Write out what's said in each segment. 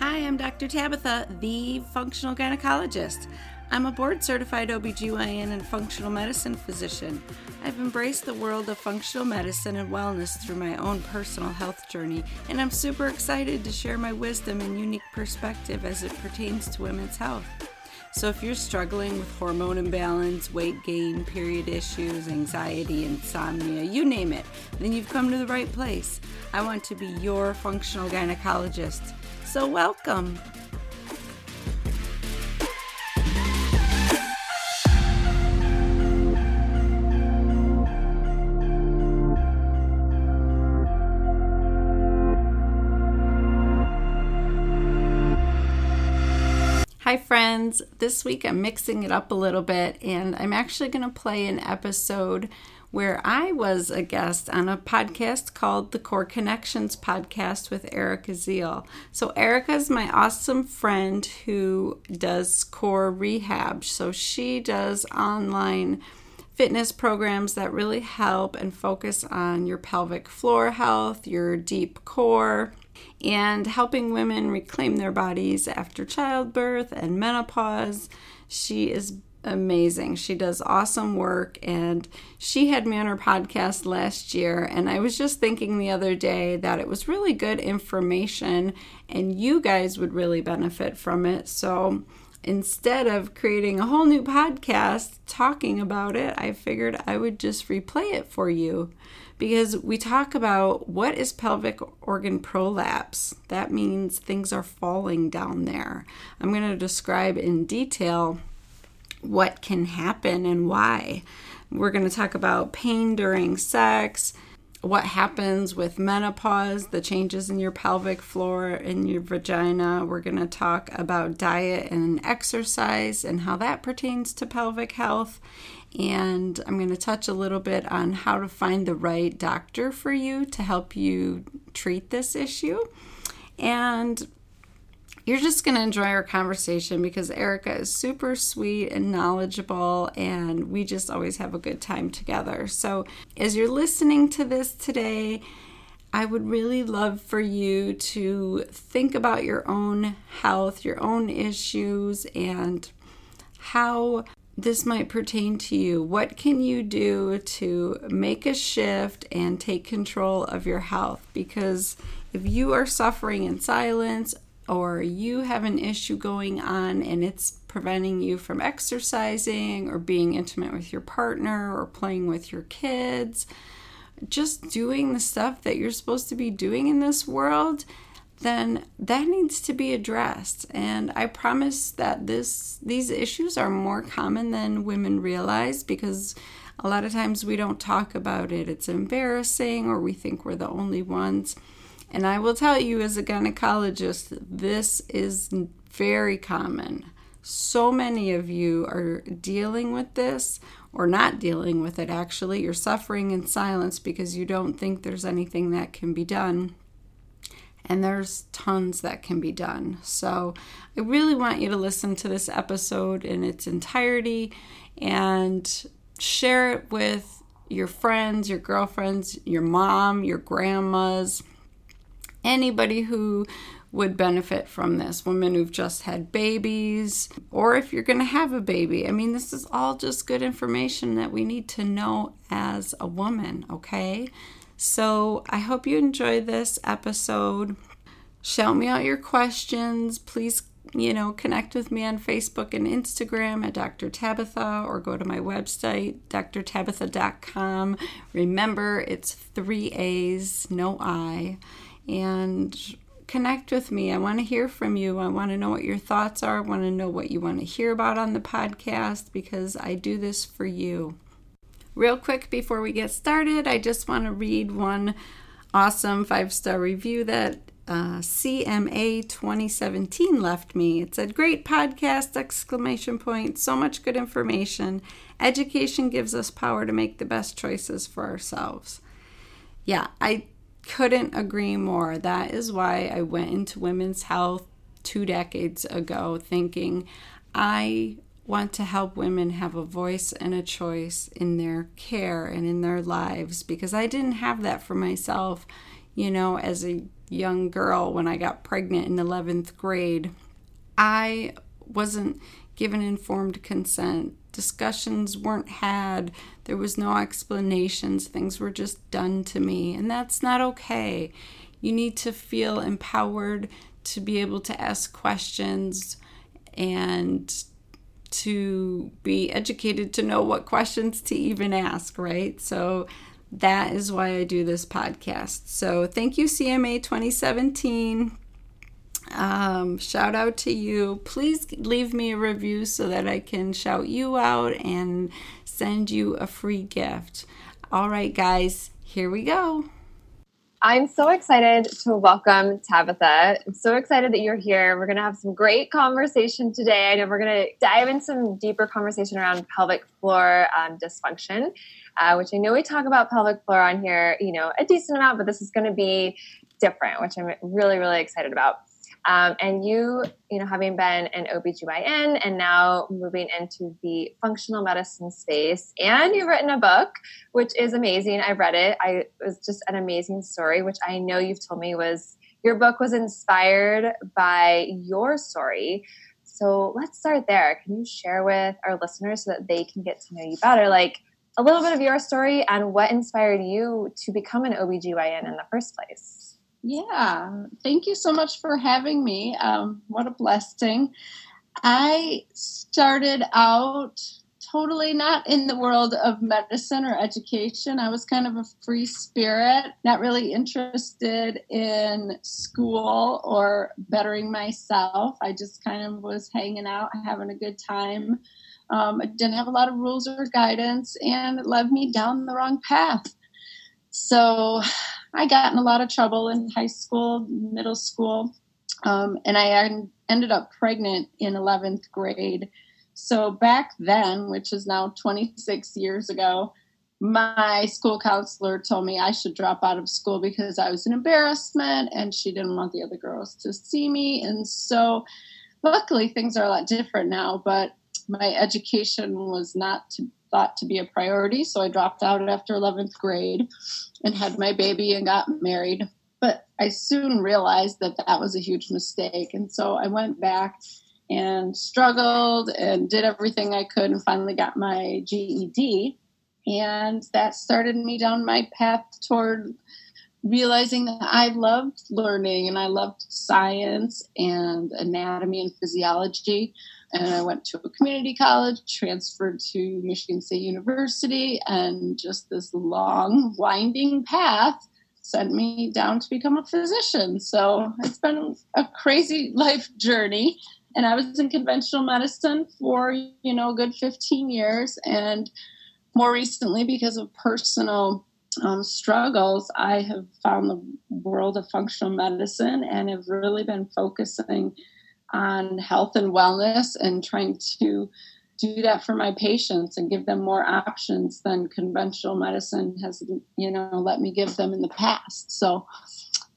Hi, I'm Dr. Tabatha, the functional gynecologist. I'm a board certified OBGYN and functional medicine physician. I've embraced the world of functional medicine and wellness through my own personal health journey, and I'm super excited to share my wisdom and unique perspective as it pertains to women's health. So, if you're struggling with hormone imbalance, weight gain, period issues, anxiety, insomnia, you name it, then you've come to the right place. I want to be your functional gynecologist. So, welcome. Hi, friends. This week I'm mixing it up a little bit, and I'm actually going to play an episode where I was a guest on a podcast called the Core Connections Podcast with Erica Ziel. So, Erica is my awesome friend who does core rehab. So, she does online fitness programs that really help and focus on your pelvic floor health, your deep core and helping women reclaim their bodies after childbirth and menopause. She is amazing. She does awesome work and she had me on her podcast last year and I was just thinking the other day that it was really good information and you guys would really benefit from it. So instead of creating a whole new podcast talking about it, I figured I would just replay it for you because we talk about what is pelvic organ prolapse. That means things are falling down there. I'm going to describe in detail what can happen and why. We're going to talk about pain during sex, what happens with menopause, the changes in your pelvic floor and your vagina. We're going to talk about diet and exercise and how that pertains to pelvic health and I'm going to touch a little bit on how to find the right doctor for you to help you treat this issue. And you're just going to enjoy our conversation because Erica is super sweet and knowledgeable, and we just always have a good time together. So, as you're listening to this today, I would really love for you to think about your own health, your own issues, and how this might pertain to you. What can you do to make a shift and take control of your health? Because if you are suffering in silence or you have an issue going on and it's preventing you from exercising or being intimate with your partner or playing with your kids, just doing the stuff that you're supposed to be doing in this world, then that needs to be addressed. And I promise that this these issues are more common than women realize because a lot of times we don't talk about it. It's embarrassing or we think we're the only ones. And I will tell you as a gynecologist, this is very common. So many of you are dealing with this or not dealing with it actually. You're suffering in silence because you don't think there's anything that can be done and there's tons that can be done. So I really want you to listen to this episode in its entirety and share it with your friends, your girlfriends, your mom, your grandmas, anybody who would benefit from this. Women who've just had babies, or if you're going to have a baby. I mean, this is all just good information that we need to know as a woman, okay? So I hope you enjoyed this episode. Shout me out your questions. Please, you know, connect with me on Facebook and Instagram at Dr. Tabatha or go to my website, drtabatha.com. Remember, it's three A's, no I. And connect with me. I want to hear from you. I want to know what your thoughts are. I want to know what you want to hear about on the podcast because I do this for you. Real quick before we get started, I just want to read one awesome five star review that uh, CMA 2017 left me. It said, "Great podcast!" Exclamation point. So much good information. Education gives us power to make the best choices for ourselves. Yeah, I couldn't agree more. That is why I went into women's health two decades ago, thinking I want to help women have a voice and a choice in their care and in their lives because I didn't have that for myself. you know, as a young girl when I got pregnant in 11th grade, I wasn't given informed consent. Discussions weren't had. There was no explanations. Things were just done to me. And that's not okay. You need to feel empowered to be able to ask questions and to be educated to know what questions to even ask, right? So that is why I do this podcast. So thank you, CMA 2017. Um, shout out to you. Please leave me a review so that I can shout you out and send you a free gift. All right, guys, here we go. I'm so excited to welcome Tabatha. I'm so excited that you're here. We're going to have some great conversation today. I know we're going to dive in some deeper conversation around pelvic floor um, dysfunction, uh, which I know we talk about pelvic floor on here, you know, a decent amount, but this is going to be different, which I'm really, really excited about. Um, and you, you know, having been an OBGYN and now moving into the functional medicine space, and you've written a book, which is amazing. I read it. I it was just an amazing story, which I know you've told me was your book was inspired by your story. So let's start there. Can you share with our listeners so that they can get to know you better? Like a little bit of your story and what inspired you to become an OBGYN in the first place. Yeah, thank you so much for having me. Um, what a blessing. I started out totally not in the world of medicine or education. I was kind of a free spirit, not really interested in school or bettering myself. I just kind of was hanging out, having a good time. Um, I didn't have a lot of rules or guidance, and it led me down the wrong path. So I got in a lot of trouble in high school, middle school, um, and I ended up pregnant in 11th grade. So back then, which is now 26 years ago, my school counselor told me I should drop out of school because I was an embarrassment and she didn't want the other girls to see me. And so, luckily, things are a lot different now, but my education was not to thought to be a priority. So I dropped out after 11th grade and had my baby and got married. But I soon realized that that was a huge mistake. And so I went back and struggled and did everything I could and finally got my GED. And that started me down my path toward realizing that I loved learning and I loved science and anatomy and physiology and I went to a community college, transferred to Michigan State University, and just this long, winding path sent me down to become a physician. So it's been a crazy life journey. And I was in conventional medicine for, you know, a good 15 years. And more recently, because of personal um, struggles, I have found the world of functional medicine and have really been focusing on health and wellness and trying to do that for my patients and give them more options than conventional medicine has you know let me give them in the past. So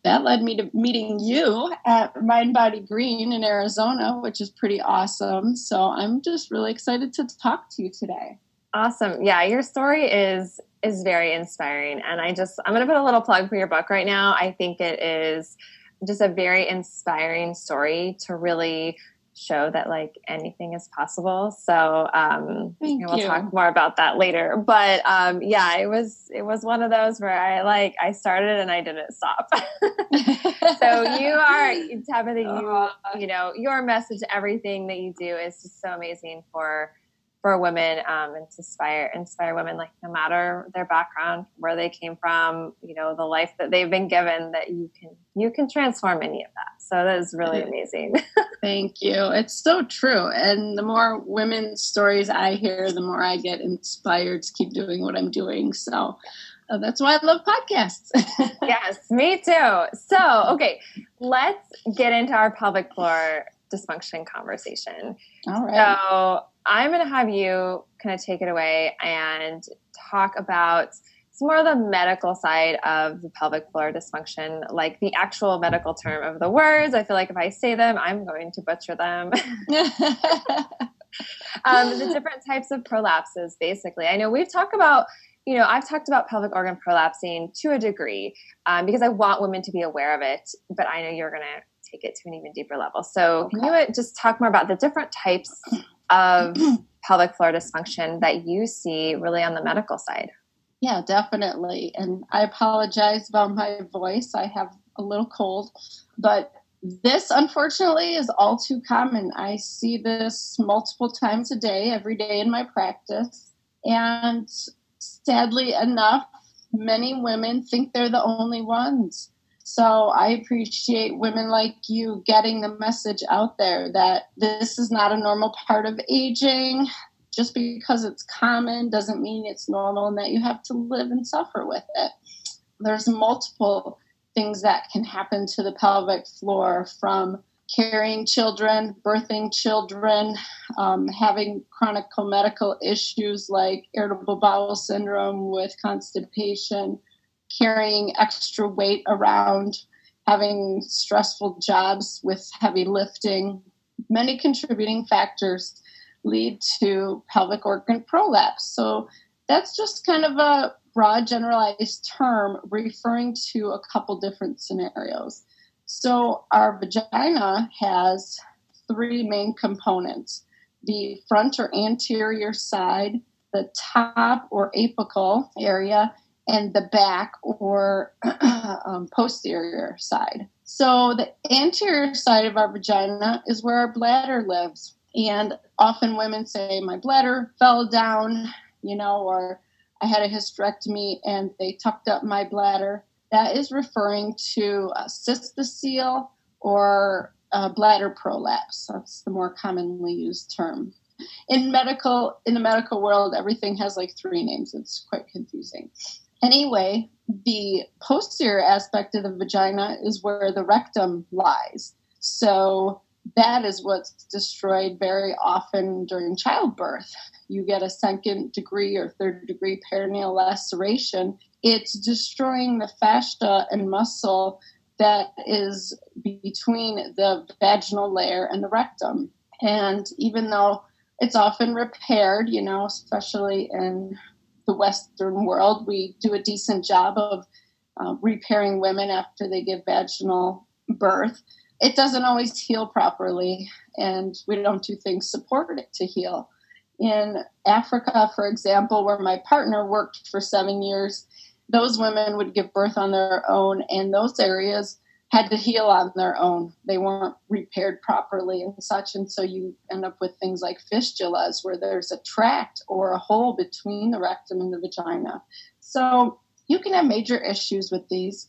that led me to meeting you at mind body green in arizona which is pretty awesome. So i'm just really excited to talk to you today. Awesome. Yeah your story is is very inspiring. And i just i'm going to put a little plug for your book right now. I think it is just a very inspiring story to really show that like anything is possible. So um, we'll you. talk more about that later. But um, yeah, it was it was one of those where I like I started and I didn't stop. so you are Tabatha, you uh, you know your message, everything that you do is just so amazing for for women um, and to inspire inspire women like no matter their background where they came from you know the life that they've been given that you can you can transform any of that. So that is really amazing. Thank you. It's so true. And the more women's stories i hear the more i get inspired to keep doing what i'm doing. So uh, that's why I love podcasts. yes, me too. So, okay, let's get into our pelvic floor dysfunction conversation. All right. So, I'm going to have you kind of take it away and talk about some more of the medical side of the pelvic floor dysfunction, like the actual medical term of the words. I feel like if I say them, I'm going to butcher them. um, the different types of prolapses, basically. I know we've talked about you know, I've talked about pelvic organ prolapsing to a degree um, because I want women to be aware of it, but I know you're going to take it to an even deeper level. So, okay. can you uh, just talk more about the different types of pelvic floor dysfunction that you see really on the medical side? Yeah, definitely. And I apologize about my voice. I have a little cold, but this unfortunately is all too common. I see this multiple times a day, every day in my practice. And sadly enough, many women think they're the only ones. So I appreciate women like you getting the message out there that this is not a normal part of aging. Just because it's common doesn't mean it's normal and that you have to live and suffer with it. There's multiple things that can happen to the pelvic floor from carrying children, birthing children, um, having chronic medical issues like irritable bowel syndrome with constipation, carrying extra weight around, having stressful jobs with heavy lifting. Many contributing factors lead to pelvic organ prolapse. So that's just kind of a broad generalized term referring to a couple different scenarios. So, our vagina has three main components the front or anterior side, the top or apical area, and the back or um, posterior side. So, the anterior side of our vagina is where our bladder lives. And often women say, My bladder fell down, you know, or I had a hysterectomy and they tucked up my bladder. That is referring to a cystocele or bladder prolapse. That's the more commonly used term. In medical, in the medical world, everything has like three names. It's quite confusing. Anyway, the posterior aspect of the vagina is where the rectum lies. So that is what's destroyed very often during childbirth. You get a second degree or third degree perineal laceration. It's destroying the fascia and muscle that is between the vaginal layer and the rectum. And even though it's often repaired, you know, especially in the Western world, we do a decent job of uh, repairing women after they give vaginal birth it doesn't always heal properly, and we don't do things support it to heal. In Africa, for example, where my partner worked for seven years, those women would give birth on their own, and those areas had to heal on their own. They weren't repaired properly and such. And so you end up with things like fistulas, where there's a tract or a hole between the rectum and the vagina. So you can have major issues with these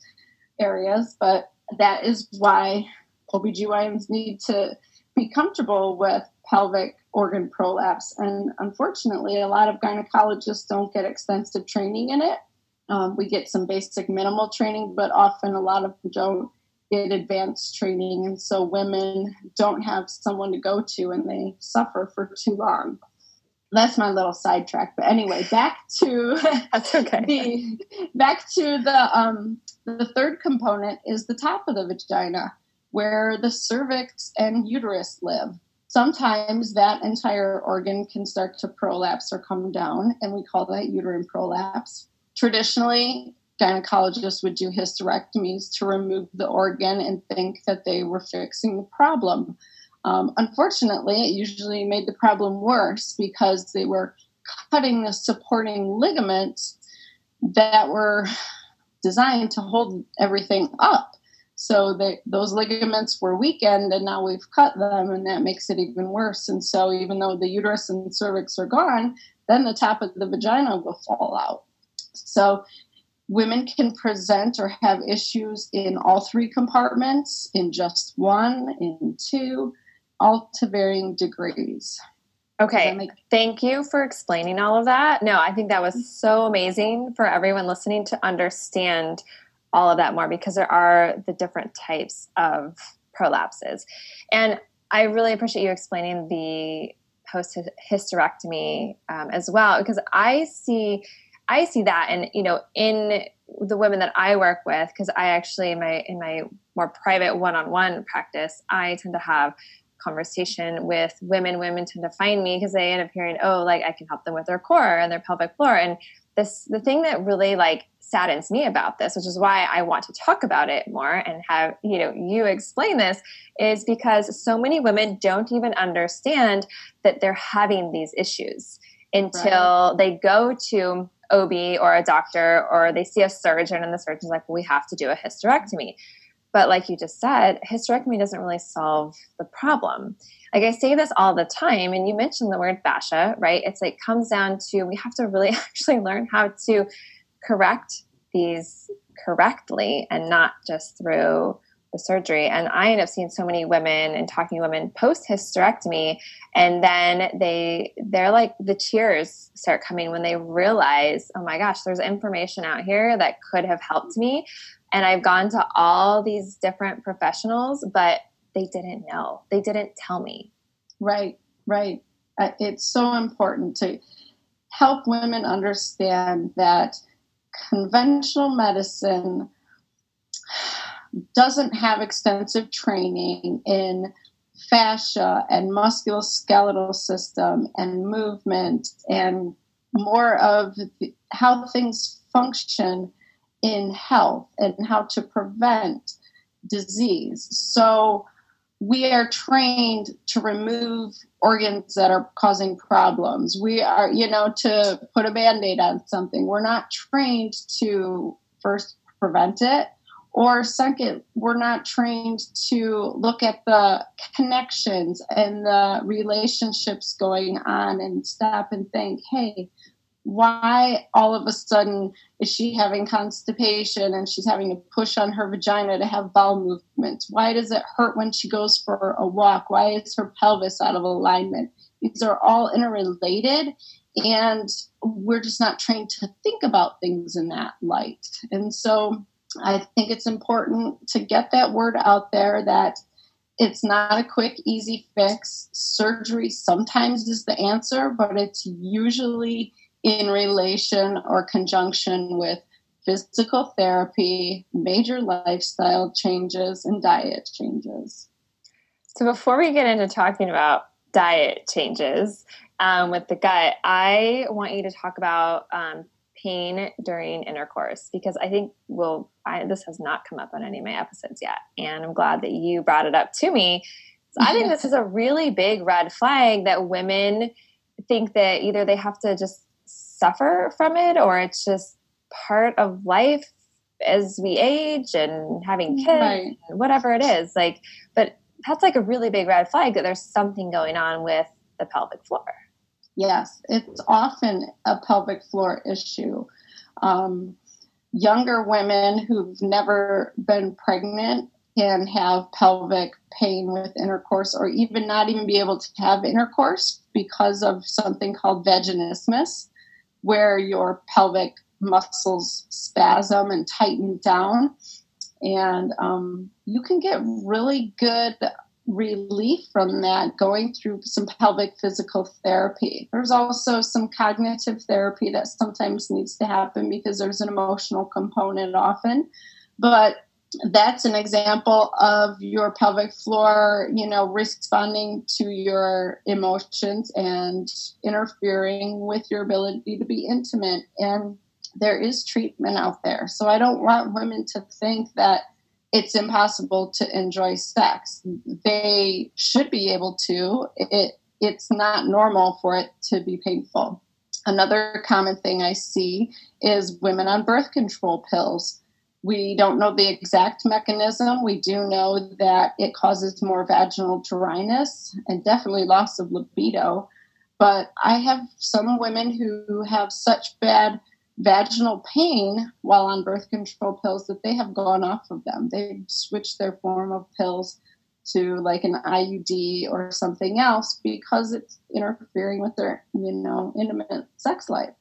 areas, but that is why OBGYNs need to be comfortable with pelvic organ prolapse. And unfortunately, a lot of gynecologists don't get extensive training in it. Um, we get some basic minimal training, but often a lot of them don't get advanced training. And so women don't have someone to go to and they suffer for too long. That's my little sidetrack. But anyway, back to that's okay. the back to the um, the third component is the top of the vagina where the cervix and uterus live. Sometimes that entire organ can start to prolapse or come down, and we call that uterine prolapse. Traditionally, gynecologists would do hysterectomies to remove the organ and think that they were fixing the problem. Um, unfortunately, it usually made the problem worse because they were cutting the supporting ligaments that were designed to hold everything up. So they, those ligaments were weakened, and now we've cut them, and that makes it even worse. And so, even though the uterus and cervix are gone, then the top of the vagina will fall out. So, women can present or have issues in all three compartments, in just one, in two, all to varying degrees. Okay. Make- Thank you for explaining all of that. No, I think that was so amazing for everyone listening to understand all of that more because there are the different types of prolapses. And I really appreciate you explaining the post hysterectomy um, as well because I see I see that and you know in the women that I work with because I actually in my in my more private one-on-one practice I tend to have conversation with women women tend to find me because they end up hearing oh like I can help them with their core and their pelvic floor and this the thing that really like saddens me about this, which is why I want to talk about it more and have you know you explain this, is because so many women don't even understand that they're having these issues until right. they go to OB or a doctor or they see a surgeon and the surgeon's like, we have to do a hysterectomy. But like you just said, hysterectomy doesn't really solve the problem. Like I say this all the time, and you mentioned the word fascia, right? It's like comes down to we have to really actually learn how to correct these correctly and not just through the surgery. And I end up seeing so many women and talking to women post hysterectomy, and then they they're like the tears start coming when they realize, oh my gosh, there's information out here that could have helped me. And I've gone to all these different professionals, but they didn't know. They didn't tell me. Right, right. Uh, it's so important to help women understand that conventional medicine doesn't have extensive training in fascia and musculoskeletal system and movement and more of how things function in health and how to prevent disease. So we are trained to remove organs that are causing problems. We are, you know, to put a band aid on something. We're not trained to first prevent it or second, we're not trained to look at the connections and the relationships going on and stop and think, hey, why all of a sudden is she having constipation and she's having to push on her vagina to have bowel movements? Why does it hurt when she goes for a walk? Why is her pelvis out of alignment? These are all interrelated, and we're just not trained to think about things in that light. And so I think it's important to get that word out there that it's not a quick, easy fix. Surgery sometimes is the answer, but it's usually in relation or conjunction with physical therapy, major lifestyle changes, and diet changes. So, before we get into talking about diet changes um, with the gut, I want you to talk about um, pain during intercourse because I think well I, this has not come up on any of my episodes yet, and I'm glad that you brought it up to me. So I think this is a really big red flag that women think that either they have to just suffer from it or it's just part of life as we age and having kids, right. whatever it is. Like, but that's like a really big red flag that there's something going on with the pelvic floor. Yes, it's often a pelvic floor issue. Um, younger women who've never been pregnant can have pelvic pain with intercourse or even not even be able to have intercourse because of something called vaginismus, where your pelvic muscles spasm and tighten down. And um, you can get really good relief from that going through some pelvic physical therapy. There's also some cognitive therapy that sometimes needs to happen because there's an emotional component often. But that's an example of your pelvic floor, you know, responding to your emotions and interfering with your ability to be intimate. And there is treatment out there. So I don't want women to think that it's impossible to enjoy sex. They should be able to. It it's not normal for it to be painful. Another common thing I see is women on birth control pills. We don't know the exact mechanism. We do know that it causes more vaginal dryness and definitely loss of libido. But I have some women who have such bad vaginal pain while on birth control pills that they have gone off of them. They've switched their form of pills to like an IUD or something else because it's interfering with their, you know, intimate sex life.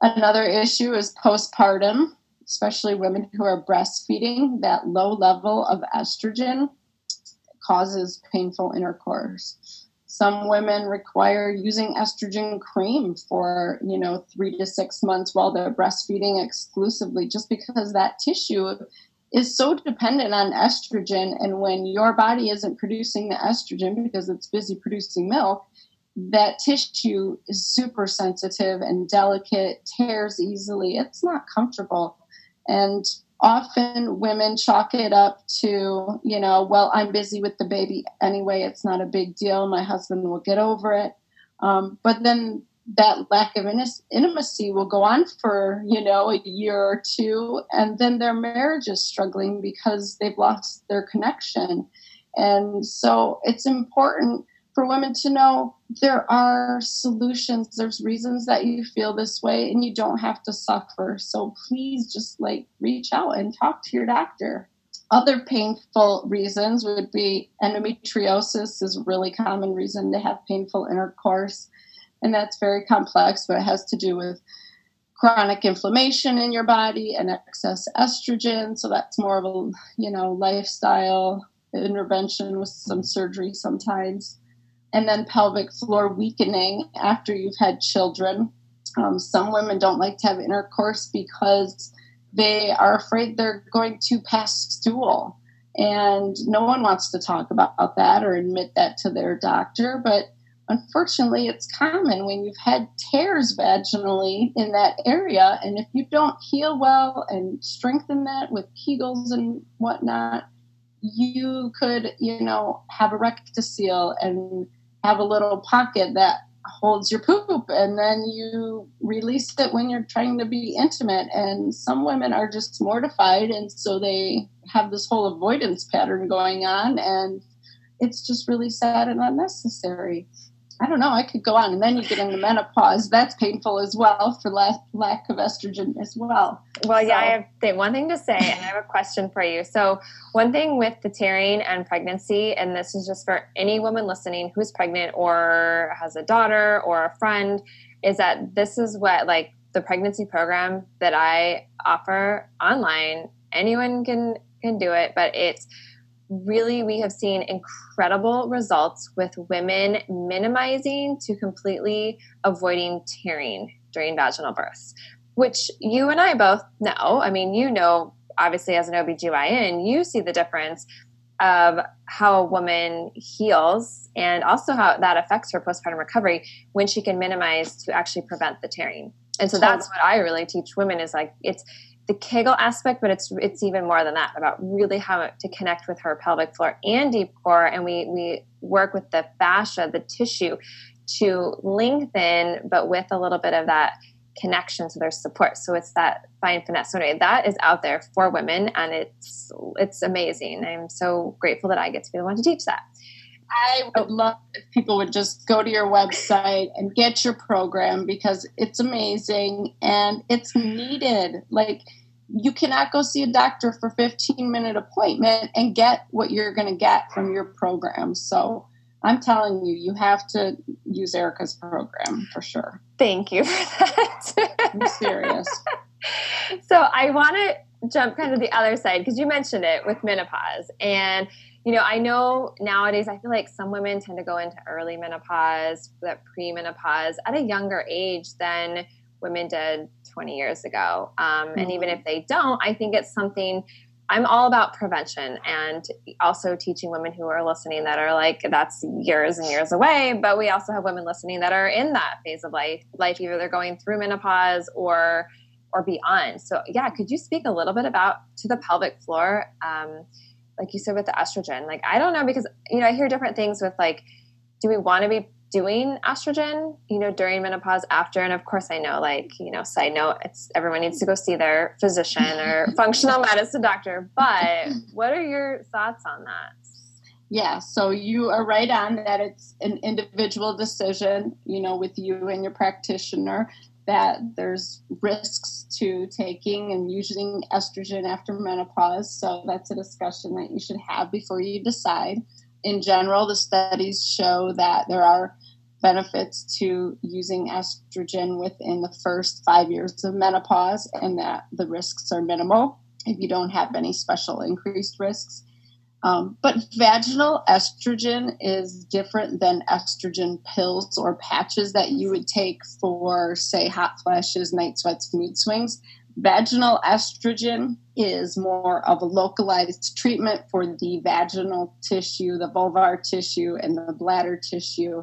Another issue is postpartum, especially women who are breastfeeding. That low level of estrogen causes painful intercourse. Some women require using estrogen cream for, you know, three to six months while they're breastfeeding exclusively, just because that tissue is so dependent on estrogen. And when your body isn't producing the estrogen because it's busy producing milk, that tissue is super sensitive and delicate, tears easily. It's not comfortable. And often women chalk it up to, you know, well, I'm busy with the baby anyway. It's not a big deal. My husband will get over it. Um, but then that lack of intimacy will go on for, you know, a year or two. And then their marriage is struggling because they've lost their connection. And so it's important for women to know there are solutions. There's reasons that you feel this way and you don't have to suffer. So please just like reach out and talk to your doctor. Other painful reasons would be endometriosis is a really common reason to have painful intercourse. And that's very complex, but it has to do with chronic inflammation in your body and excess estrogen. So that's more of a, you know, lifestyle intervention with some surgery sometimes and then pelvic floor weakening after you've had children. Um, some women don't like to have intercourse because they are afraid they're going to pass stool. And no one wants to talk about that or admit that to their doctor. But unfortunately, it's common when you've had tears vaginally in that area. And if you don't heal well and strengthen that with Kegels and whatnot, you could, you know, have a rectocele and have a little pocket that holds your poop and then you release it when you're trying to be intimate. And some women are just mortified and so they have this whole avoidance pattern going on and it's just really sad and unnecessary I don't know. I could go on, and then you get into menopause. That's painful as well for lack, lack of estrogen as well. Well, so. yeah, I have th- one thing to say, and I have a question for you. So, one thing with the tearing and pregnancy, and this is just for any woman listening who's pregnant or has a daughter or a friend, is that this is what like the pregnancy program that I offer online. Anyone can can do it, but it's really we have seen incredible results with women minimizing to completely avoiding tearing during vaginal births which you and I both know. I mean you know obviously as an OBGYN you see the difference of how a woman heals and also how that affects her postpartum recovery when she can minimize to actually prevent the tearing. And so that's what I really teach women is like it's the Kegel aspect, but it's it's even more than that about really how to connect with her pelvic floor and deep core, and we we work with the fascia, the tissue, to lengthen, but with a little bit of that connection. to their support. So it's that fine finesse. So anyway, that is out there for women, and it's it's amazing. I'm so grateful that I get to be the one to teach that. I would love if people would just go to your website and get your program because it's amazing and it's needed. Like you cannot go see a doctor for 15 minute appointment and get what you're going to get from your program. So i'm telling you you have to use erica's program for sure. Thank you for that. I'm serious. So i want to jump kind of the other side because you mentioned it with menopause and you know i know nowadays i feel like some women tend to go into early menopause that pre-menopause at a younger age than women did 20 years ago. Um, mm-hmm. And even if they don't, I think it's something I'm all about prevention and also teaching women who are listening that are like, that's years and years away. But we also have women listening that are in that phase of life, life either they're going through menopause or or beyond. So yeah, could you speak a little bit about to the pelvic floor? Um, like you said with the estrogen, like I don't know because you know I hear different things with like, do we want to be doing estrogen, you know, during menopause, after, and of course, I know, like, you know, side note, it's everyone needs to go see their physician or functional medicine doctor. But what are your thoughts on that? Yeah, so you are right on that it's an individual decision, you know, with you and your practitioner that there's risks to taking and using estrogen after menopause. So that's a discussion that you should have before you decide. In general, the studies show that there are benefits to using estrogen within the first five years of menopause and that the risks are minimal if you don't have any special increased risks. Um, but vaginal estrogen is different than estrogen pills or patches that you would take for, say, hot flashes, night sweats, mood swings. Vaginal estrogen is more of a localized treatment for the vaginal tissue, the vulvar tissue, and the bladder tissue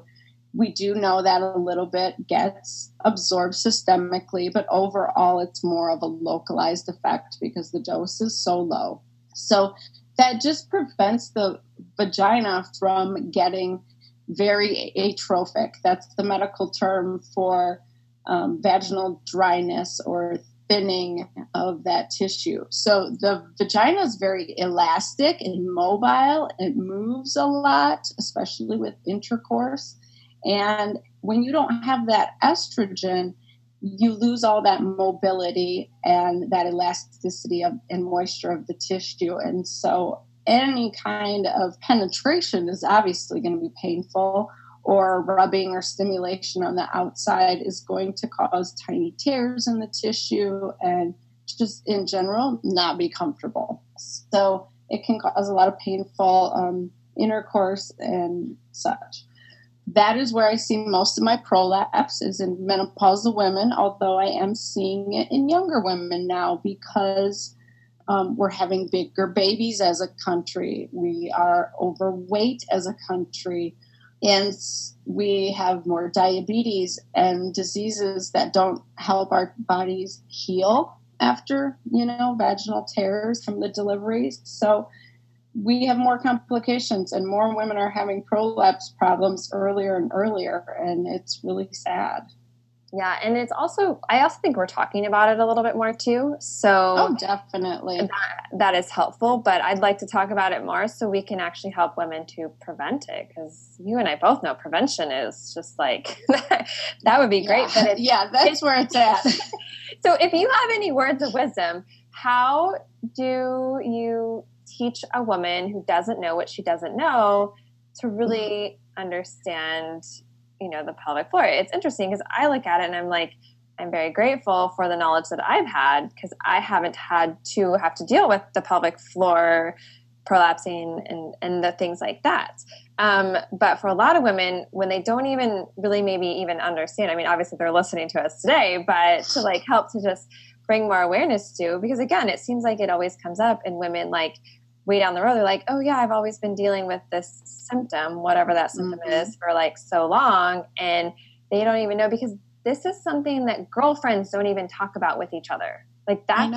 we do know that a little bit gets absorbed systemically, but overall, it's more of a localized effect because the dose is so low. So that just prevents the vagina from getting very atrophic. That's the medical term for um, vaginal dryness or thinning of that tissue. So the vagina is very elastic and mobile. It moves a lot, especially with intercourse. And when you don't have that estrogen, you lose all that mobility and that elasticity of, and moisture of the tissue. And so any kind of penetration is obviously going to be painful or rubbing or stimulation on the outside is going to cause tiny tears in the tissue and just in general not be comfortable. So it can cause a lot of painful um, intercourse and such. That is where I see most of my prolapse is in menopausal women, although I am seeing it in younger women now because um, we're having bigger babies as a country. We are overweight as a country and we have more diabetes and diseases that don't help our bodies heal after you know vaginal tears from the deliveries so we have more complications and more women are having prolapse problems earlier and earlier and it's really sad yeah, and it's also I also think we're talking about it a little bit more too. So Oh, definitely. That, that is helpful, but I'd like to talk about it more so we can actually help women to prevent it cuz you and I both know prevention is just like that would be great, yeah. but yeah, that's where it's at. so if you have any words of wisdom, how do you teach a woman who doesn't know what she doesn't know to really understand you know the pelvic floor. It's interesting because i look at it and i'm like i'm very grateful for the knowledge that i've had because i haven't had to have to deal with the pelvic floor prolapsing and and the things like that. Um, but for a lot of women when they don't even really maybe even understand i mean obviously they're listening to us today but to like help to just bring more awareness to because again it seems like it always comes up in women like way down the road, they're like, oh, yeah, I've always been dealing with this symptom, whatever that symptom mm-hmm. is, for like so long. And they don't even know because this is something that girlfriends don't even talk about with each other. Like, that's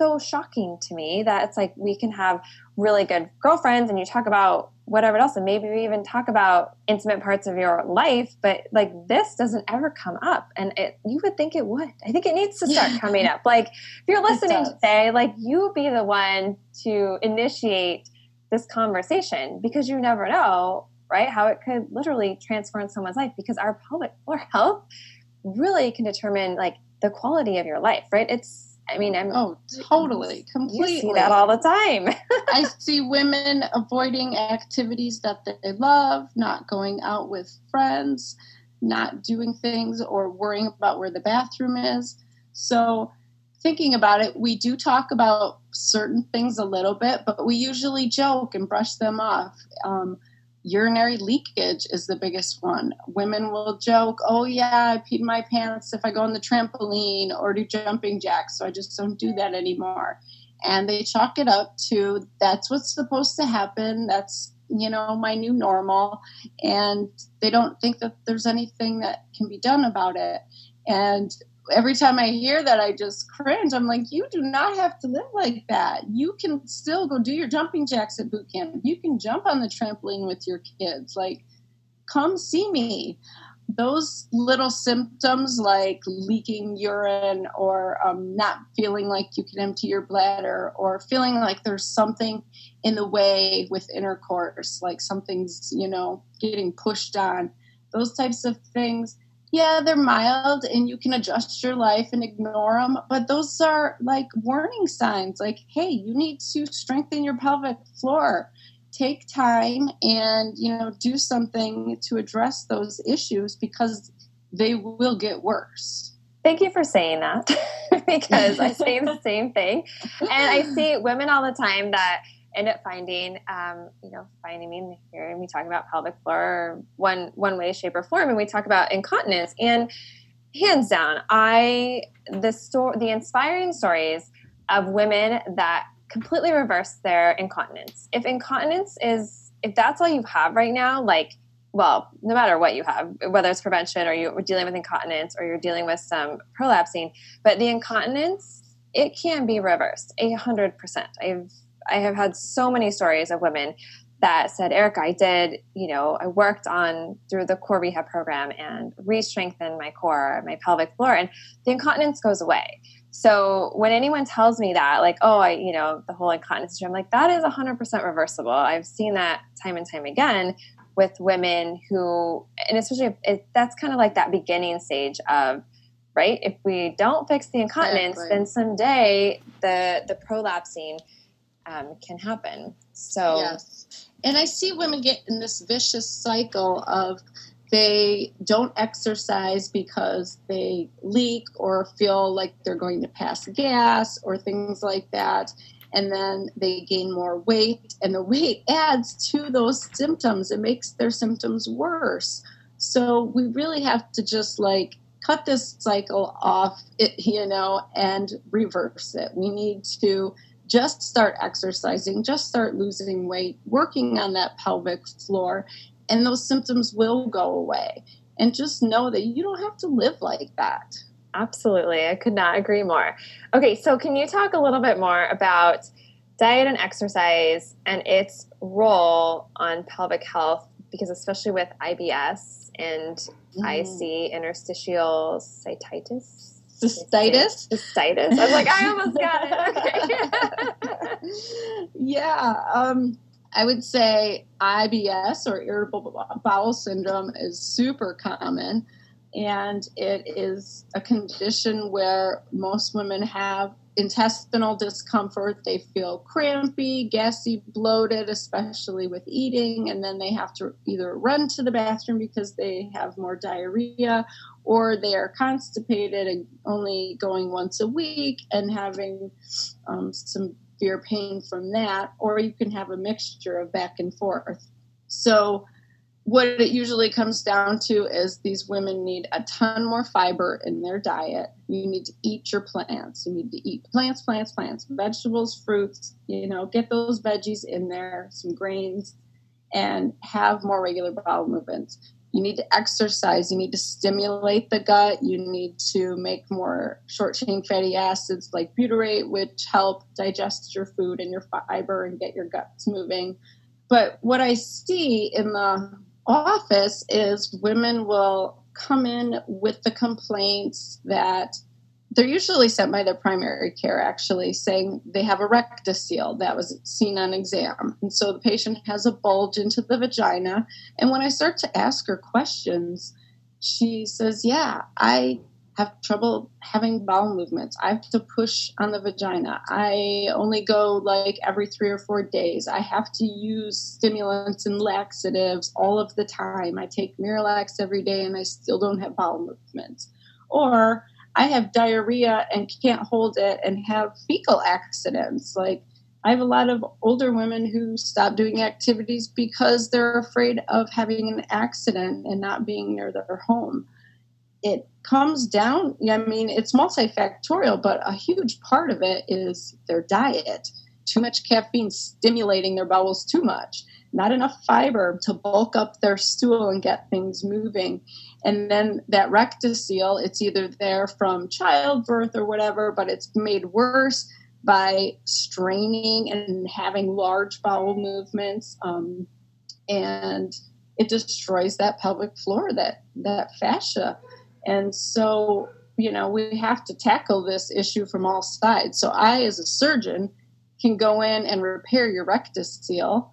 so shocking to me that it's like we can have really good girlfriends and you talk about whatever else and maybe we even talk about intimate parts of your life but like this doesn't ever come up and it, you would think it would. I think it needs to start coming up. Like if you're listening today like you be the one to initiate this conversation because you never know right how it could literally transform someone's life because our pelvic floor health really can determine like the quality of your life right? It's I mean, I'm oh, totally, completely. You see that all the time. I see women avoiding activities that they love, not going out with friends, not doing things, or worrying about where the bathroom is. So, thinking about it, we do talk about certain things a little bit, but we usually joke and brush them off. Um, urinary leakage is the biggest one. Women will joke, oh, yeah, I peed my pants if I go on the trampoline or do jumping jacks, so I just don't do that anymore. And they chalk it up to that's what's supposed to happen. That's, you know, my new normal. And they don't think that there's anything that can be done about it. And every time I hear that, I just cringe. I'm like, you do not have to live like that. You can still go do your jumping jacks at boot camp. You can jump on the trampoline with your kids. Like, come see me. Those little symptoms like leaking urine or um, not feeling like you can empty your bladder or feeling like there's something in the way with intercourse, like something's, you know, getting pushed on, those types of things yeah, they're mild and you can adjust your life and ignore them. But those are like warning signs like, hey, you need to strengthen your pelvic floor. Take time and, you know, do something to address those issues because they will get worse. Thank you for saying that because I say the same thing. And I see women all the time that end up finding, um, you know, finding me here and we talk about pelvic floor one one way, shape, or form, and we talk about incontinence. And hands down, I the story, the inspiring stories of women that completely reverse their incontinence. If incontinence is if that's all you have right now, like well, no matter what you have, whether it's prevention or you're dealing with incontinence or you're dealing with some prolapsing, but the incontinence, it can be reversed a hundred percent. I've I have had so many stories of women that said, Erica, I did, you know, I worked on through the core rehab program and re-strengthened my core, my pelvic floor, and the incontinence goes away. So when anyone tells me that, like, oh, I, you know, the whole incontinence I'm like, that is 100% reversible. I've seen that time and time again with women who, and especially if it, that's kind of like that beginning stage of, right? If we don't fix the incontinence, exactly. then someday the the prolapsing um, can happen. So yes, and I see women get in this vicious cycle of they don't exercise because they leak or feel like they're going to pass gas or things like that. And then they gain more weight, and the weight adds to those symptoms. It makes their symptoms worse. So we really have to just like cut this cycle off, it, you know, and reverse it. We need to just start exercising, just start losing weight, working on that pelvic floor, and those symptoms will go away. And just know that you don't have to live like that. Absolutely. I could not agree more. Okay, so can you talk a little bit more about diet and exercise and its role on pelvic health? Because, especially with IBS and mm. IC, interstitial cystitis. Cystitis? Cystitis. I was like, I almost got it. Okay. yeah. Um, I would say IBS or irritable bowel syndrome is super common, and it is a condition where most women have intestinal discomfort. They feel crampy, gassy, bloated, especially with eating, and then they have to either run to the bathroom because they have more diarrhea, or they are constipated and only going once a week and having um, some severe pain from that, or you can have a mixture of back and forth. So, what it usually comes down to is these women need a ton more fiber in their diet. You need to eat your plants. You need to eat plants, plants, plants, vegetables, fruits, you know, get those veggies in there, some grains, and have more regular bowel movements you need to exercise you need to stimulate the gut you need to make more short chain fatty acids like butyrate which help digest your food and your fiber and get your guts moving but what i see in the office is women will come in with the complaints that they're usually sent by their primary care actually saying they have a rectocele that was seen on exam. And so the patient has a bulge into the vagina. And when i start to ask her questions she says yeah i have trouble having bowel movements. I have to push on the vagina. I only go like every three or four days. I have to use stimulants and laxatives all of the time. I take miralax every day and i still don't have bowel movements. Or I have diarrhea and can't hold it and have fecal accidents. Like, I have a lot of older women who stop doing activities because they're afraid of having an accident and not being near their home. It comes down, I mean, it's multifactorial, but a huge part of it is their diet. Too much caffeine stimulating their bowels too much, not enough fiber to bulk up their stool and get things moving. And then that rectocele, it's either there from childbirth or whatever, but it's made worse by straining and having large bowel movements. Um, and it destroys that pelvic floor, that, that fascia. And so, you know, we have to tackle this issue from all sides. So I, as a surgeon, can go in and repair your rectocele.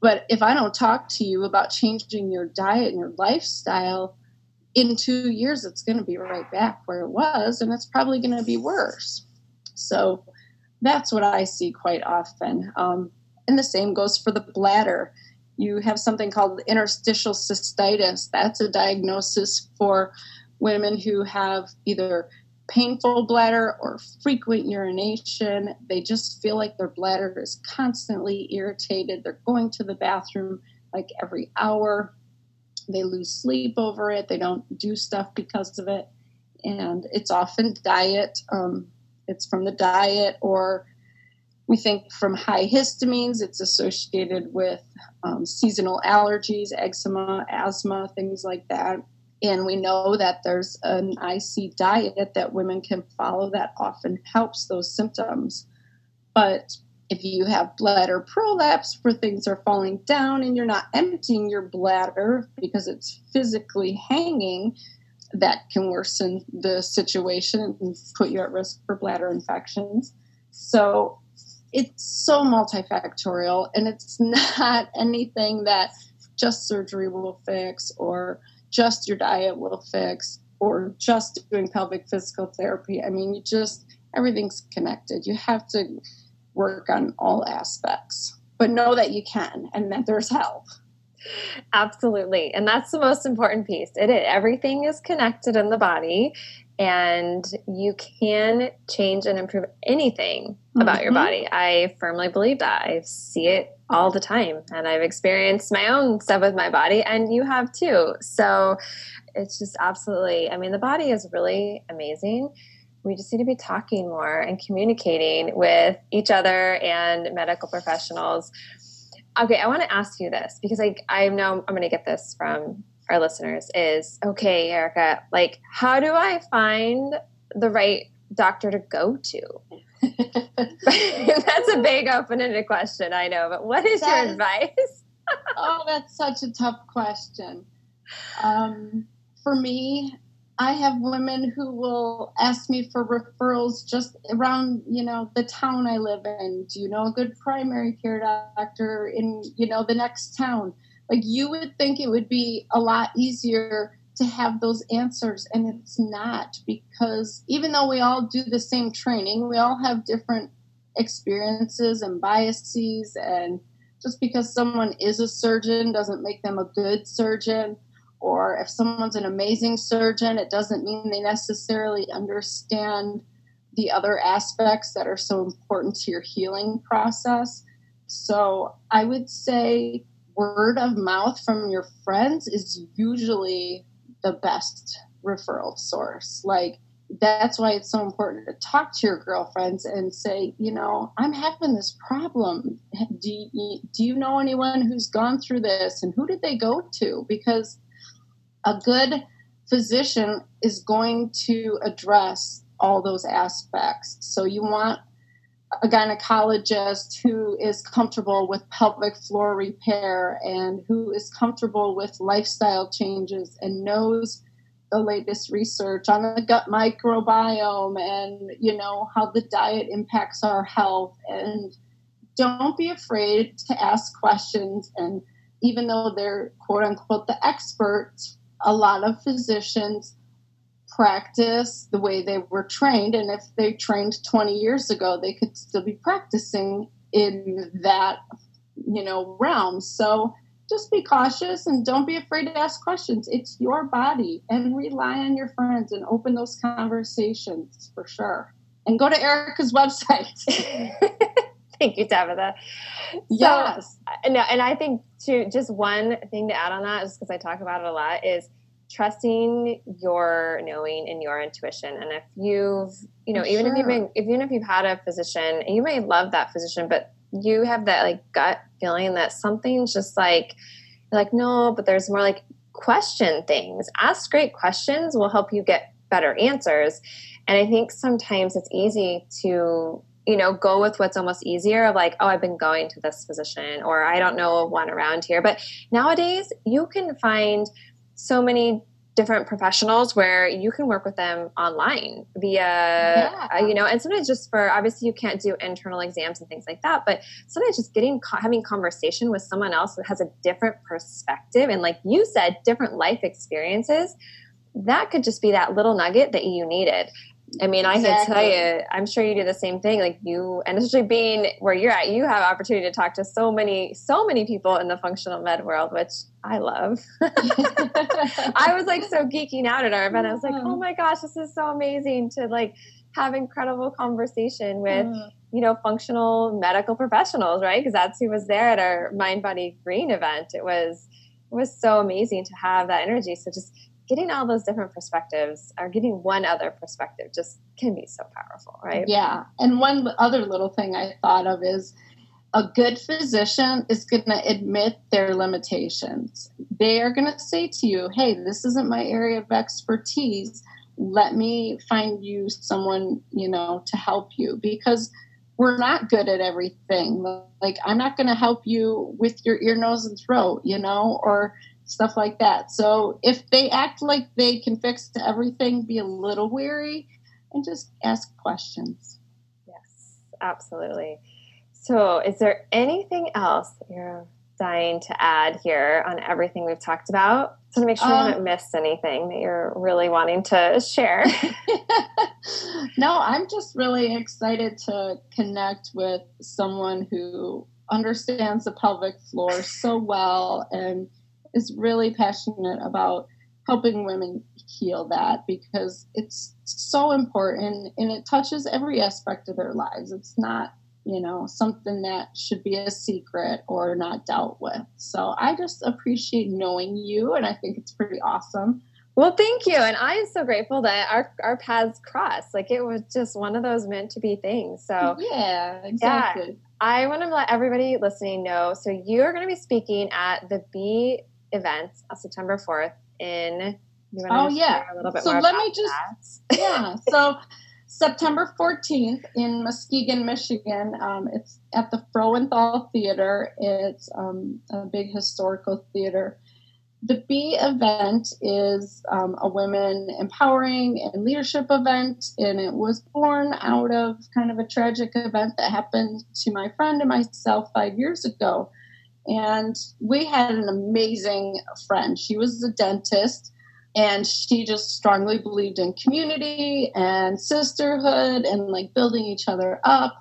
But if I don't talk to you about changing your diet and your lifestyle, in two years it's going to be right back where it was and it's probably going to be worse so that's what i see quite often um, and the same goes for the bladder you have something called interstitial cystitis that's a diagnosis for women who have either painful bladder or frequent urination they just feel like their bladder is constantly irritated they're going to the bathroom like every hour they lose sleep over it. They don't do stuff because of it. And it's often diet. Um, it's from the diet or we think from high histamines, it's associated with um, seasonal allergies, eczema, asthma, things like that. And we know that there's an IC diet that women can follow that often helps those symptoms. But if you have bladder prolapse where things are falling down and you're not emptying your bladder because it's physically hanging, that can worsen the situation and put you at risk for bladder infections. So it's so multifactorial and it's not anything that just surgery will fix or just your diet will fix or just doing pelvic physical therapy. I mean, you just, everything's connected. You have to work on all aspects, but know that you can and that there's help. Absolutely. And that's the most important piece. It is, everything is connected in the body and you can change and improve anything about mm-hmm. your body. I firmly believe that. I see it all the time and I've experienced my own stuff with my body and you have too. So it's just absolutely, I mean, the body is really amazing. We just need to be talking more and communicating with each other and medical professionals. Okay, I want to ask you this because I, I know I'm going to get this from our listeners is okay, Erica, like, how do I find the right doctor to go to? that's a big open ended question, I know, but what is that your advice? oh, that's such a tough question. Um, for me, I have women who will ask me for referrals just around, you know, the town I live in. Do you know a good primary care doctor in, you know, the next town? Like you would think it would be a lot easier to have those answers, and it's not because even though we all do the same training, we all have different experiences and biases and just because someone is a surgeon doesn't make them a good surgeon or if someone's an amazing surgeon it doesn't mean they necessarily understand the other aspects that are so important to your healing process. So i would say word of mouth from your friends is usually the best referral source. Like, that's why it's so important to talk to your girlfriends and say, you know, I'm having this problem. Do you, do you know anyone who's gone through this and who did they go to? Because a good physician is going to address all those aspects. So you want a gynecologist who is comfortable with pelvic floor repair and who is comfortable with lifestyle changes and knows the latest research on the gut microbiome and you know how the diet impacts our health. And don't be afraid to ask questions. And even though they're quote unquote the experts a lot of physicians practice the way they were trained. And if they trained 20 years ago, they could still be practicing in that, you know, realm. So just be cautious and don't be afraid to ask questions. It's your body and rely on your friends and open those conversations for sure. And go to Erica's website. Thank you, Tabatha. Yes. So, no, and I think too, just one thing to add on that, just because I talk about it a lot, is – trusting your knowing and your intuition. And if you've you know For even sure. if you've been even if you've had a physician and you may love that physician but you have that like gut feeling that something's just like like no but there's more like question things. Ask great questions will help you get better answers. And i think sometimes it's easy to you know go with what's almost easier of like oh i've been going to this physician or i don't know one around here. But nowadays you can find so many different professionals where you can work with them online via yeah. uh, you know and sometimes just for obviously you can't do internal exams and things like that but sometimes just getting having conversation with someone else that has a different perspective and like you said different life experiences that could just be that little nugget that you needed I mean, exactly. I could tell you, I'm sure you do the same thing. Like you, and especially being where you're at, you have opportunity to talk to so many, so many people in the functional med world, which I love. I was like so geeking out at our event. I was like, oh my gosh, this is so amazing to like have incredible conversation with, mm. you know, functional medical professionals, right? Because that's who was there at our Mind Body Green event. It was, it was so amazing to have that energy. So just getting all those different perspectives or getting one other perspective just can be so powerful, right? Yeah. And one other little thing I thought of is a good physician is going to admit their limitations. They are going to say to you, hey, this isn't my area of expertise. Let me find you someone, you know, to help you because we're not good at everything. Like, I'm not going to help you with your ear, nose, and throat, you know, or stuff like that. So if they act like they can fix everything, be a little wary and just ask questions. Yes, absolutely. So, is there anything else that you're dying to add here on everything we've talked about? So, to make sure um, you haven't missed anything that you're really wanting to share. no, I'm just really excited to connect with someone who understands the pelvic floor so well and is really passionate about helping women heal that because it's so important and it touches every aspect of their lives. It's not, you know, something that should be a secret or not dealt with. So I just appreciate knowing you and I think it's pretty awesome. Well, thank you. And I am so grateful that our, our paths crossed. Like it was just one of those meant to be things. So, yeah, exactly. Yeah, I want to let everybody listening know. So, you're going to be speaking at the B event on September 4th in. oh, yeah. so, let me just. That? yeah. So, September 14th in Muskegon, Michigan. Um, it's at the Frauenthal Theater. It's um, a big historical theater the B event is um, a women empowering and leadership event, and it was born out of kind of a tragic event that happened to my friend and myself five years ago. And we had an amazing friend. She was a dentist, and she just strongly believed in community and sisterhood and like building each other up.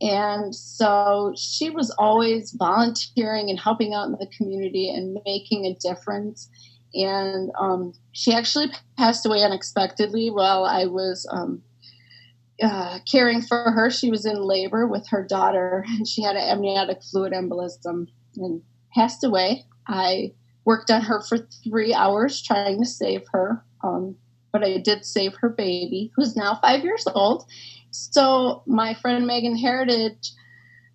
And so she was always volunteering and helping out in the community and making a difference. And um, she actually passed away unexpectedly while I was um, uh, caring for her. She was in labor with her daughter, and she had an amniotic fluid embolism and passed away. I worked on her for three hours trying to save her, um, but I did save her baby, who's now five years old. So my friend Megan Heritage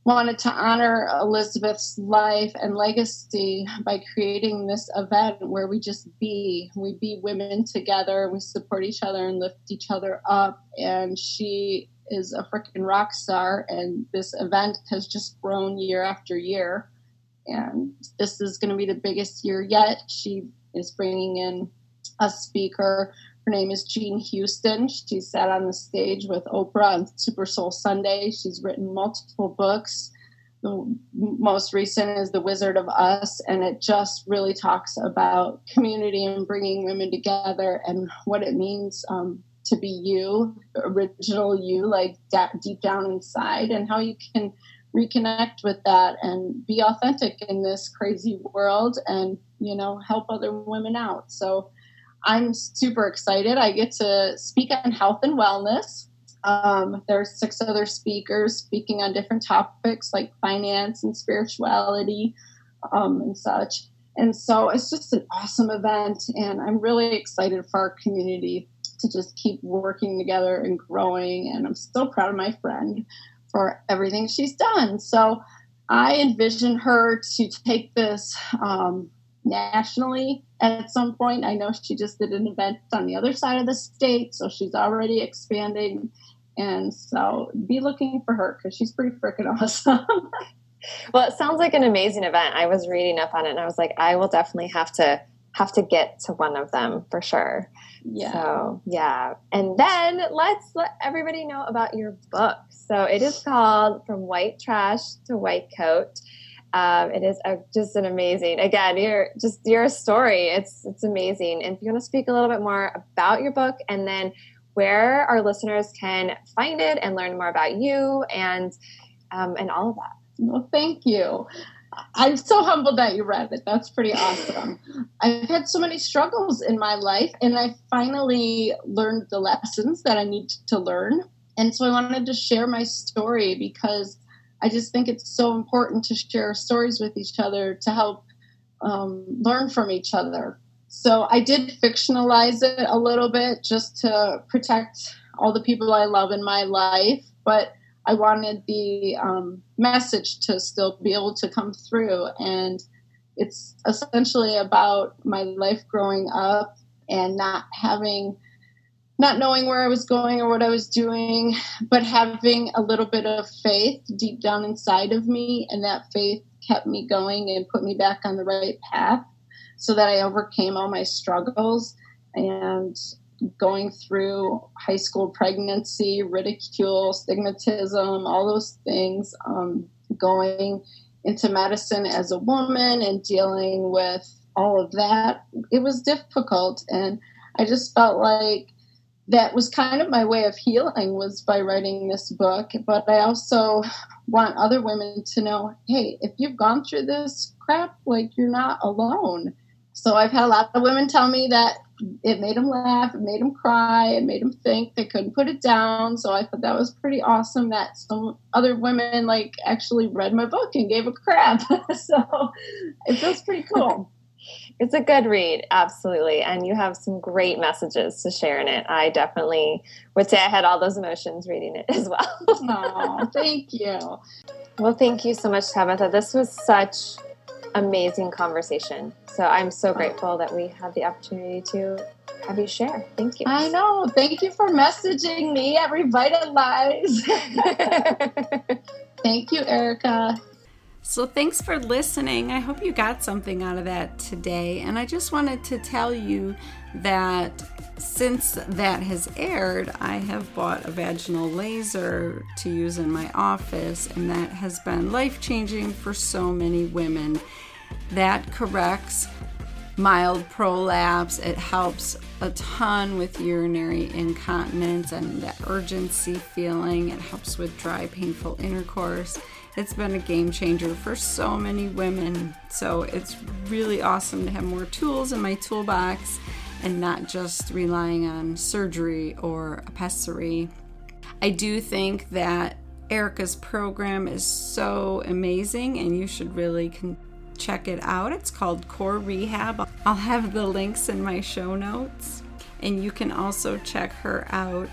wanted to honor Elizabeth's life and legacy by creating this event where we just be, we be women together, we support each other and lift each other up. And she is a freaking rock star, and this event has just grown year after year. And this is going to be the biggest year yet. She is bringing in a speaker her name is Jean Houston. She sat on the stage with Oprah on Super Soul Sunday. She's written multiple books. The most recent is The Wizard of Us, and it just really talks about community and bringing women together and what it means um, to be you, original you, like deep down inside, and how you can reconnect with that and be authentic in this crazy world and you know help other women out. So I'm super excited. I get to speak on health and wellness. Um, there's six other speakers speaking on different topics like finance and spirituality um, and such. And so it's just an awesome event, and I'm really excited for our community to just keep working together and growing. And I'm so proud of my friend for everything she's done. So I envision her to take this um, nationally at some point. I know she just did an event on the other side of the state, so she's already expanding. And so be looking for her because she's pretty freaking awesome. well, it sounds like an amazing event. I was reading up on it and I was like, I will definitely have to have to get to one of them for sure. Yeah. So, yeah. And then let's let everybody know about your book. So, it is called From White Trash to White Coat um, it is a, just an amazing. Again, you're just your story. It's it's amazing. And if you want to speak a little bit more about your book, and then where our listeners can find it and learn more about you and um, and all of that. Well, thank you. I'm so humbled that you read it. That's pretty awesome. I've had so many struggles in my life, and I finally learned the lessons that I need to learn. And so I wanted to share my story because I just think it's so important to share stories with each other to help um, learn from each other. So I did fictionalize it a little bit just to protect all the people I love in my life, but I wanted the um, message to still be able to come through. And it's essentially about my life growing up and not having not knowing where I was going or what I was doing, but having a little bit of faith deep down inside of me. And that faith kept me going and put me back on the right path so that I overcame all my struggles and going through high school pregnancy, ridicule, stigmatism, all those things, um, going into medicine as a woman and dealing with all of that. It was difficult. And I just felt like that was kind of my way of healing was by writing this book. But I also want other women to know hey, if you've gone through this crap, like you're not alone. So I've had a lot of women tell me that it made them laugh, it made them cry, it made them think they couldn't put it down. So I thought that was pretty awesome that some other women like actually read my book and gave a crap. so it feels pretty cool. It's a good read, absolutely. And you have some great messages to share in it. I definitely would say I had all those emotions reading it as well. oh, thank you. Well, thank you so much, Tabatha. This was such amazing conversation. So I'm so grateful that we had the opportunity to have you share. Thank you. I know. Thank you for messaging me at Revitalize. Thank you, Erica. So, thanks for listening. I hope you got something out of that today. And I just wanted to tell you that since that has aired, I have bought a vaginal laser to use in my office, and that has been life changing for so many women. That corrects mild prolapse, it helps a ton with urinary incontinence and that urgency feeling, it helps with dry, painful intercourse it's been a game changer for so many women. So it's really awesome to have more tools in my toolbox and not just relying on surgery or a pessary. I do think that Erica's program is so amazing and you should really con- check it out. It's called Core Rehab. I'll have the links in my show notes. And you can also check her out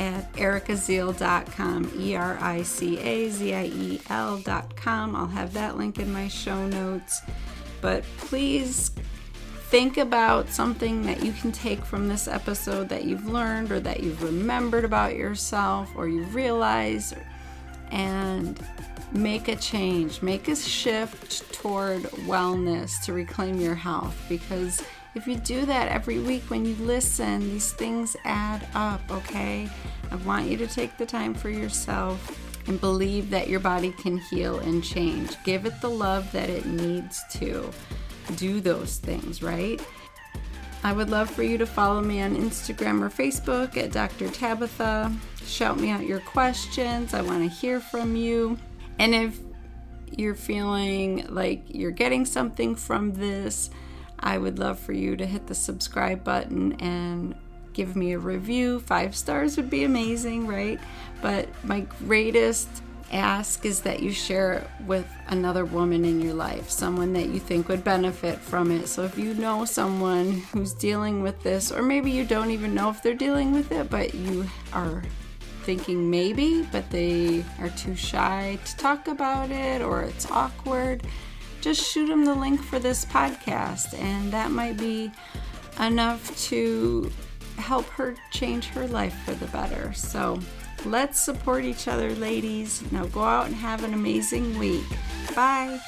at ericaziel.com, E R I C A Z I E L.com. I'll have that link in my show notes. But please think about something that you can take from this episode that you've learned or that you've remembered about yourself or you realize and make a change, make a shift toward wellness to reclaim your health because if you do that every week when you listen, these things add up, okay? I want you to take the time for yourself and believe that your body can heal and change. Give it the love that it needs to do those things, right? I would love for you to follow me on Instagram or Facebook at Dr. Tabatha. Shout me out your questions. I want to hear from you. And if you're feeling like you're getting something from this, I would love for you to hit the subscribe button and give me a review. Five stars would be amazing, right? But my greatest ask is that you share it with another woman in your life, someone that you think would benefit from it. So if you know someone who's dealing with this, or maybe you don't even know if they're dealing with it, but you are thinking maybe, but they are too shy to talk about it, or it's awkward just shoot them the link for this podcast, and that might be enough to help her change her life for the better. So let's support each other, ladies. Now go out and have an amazing week. Bye.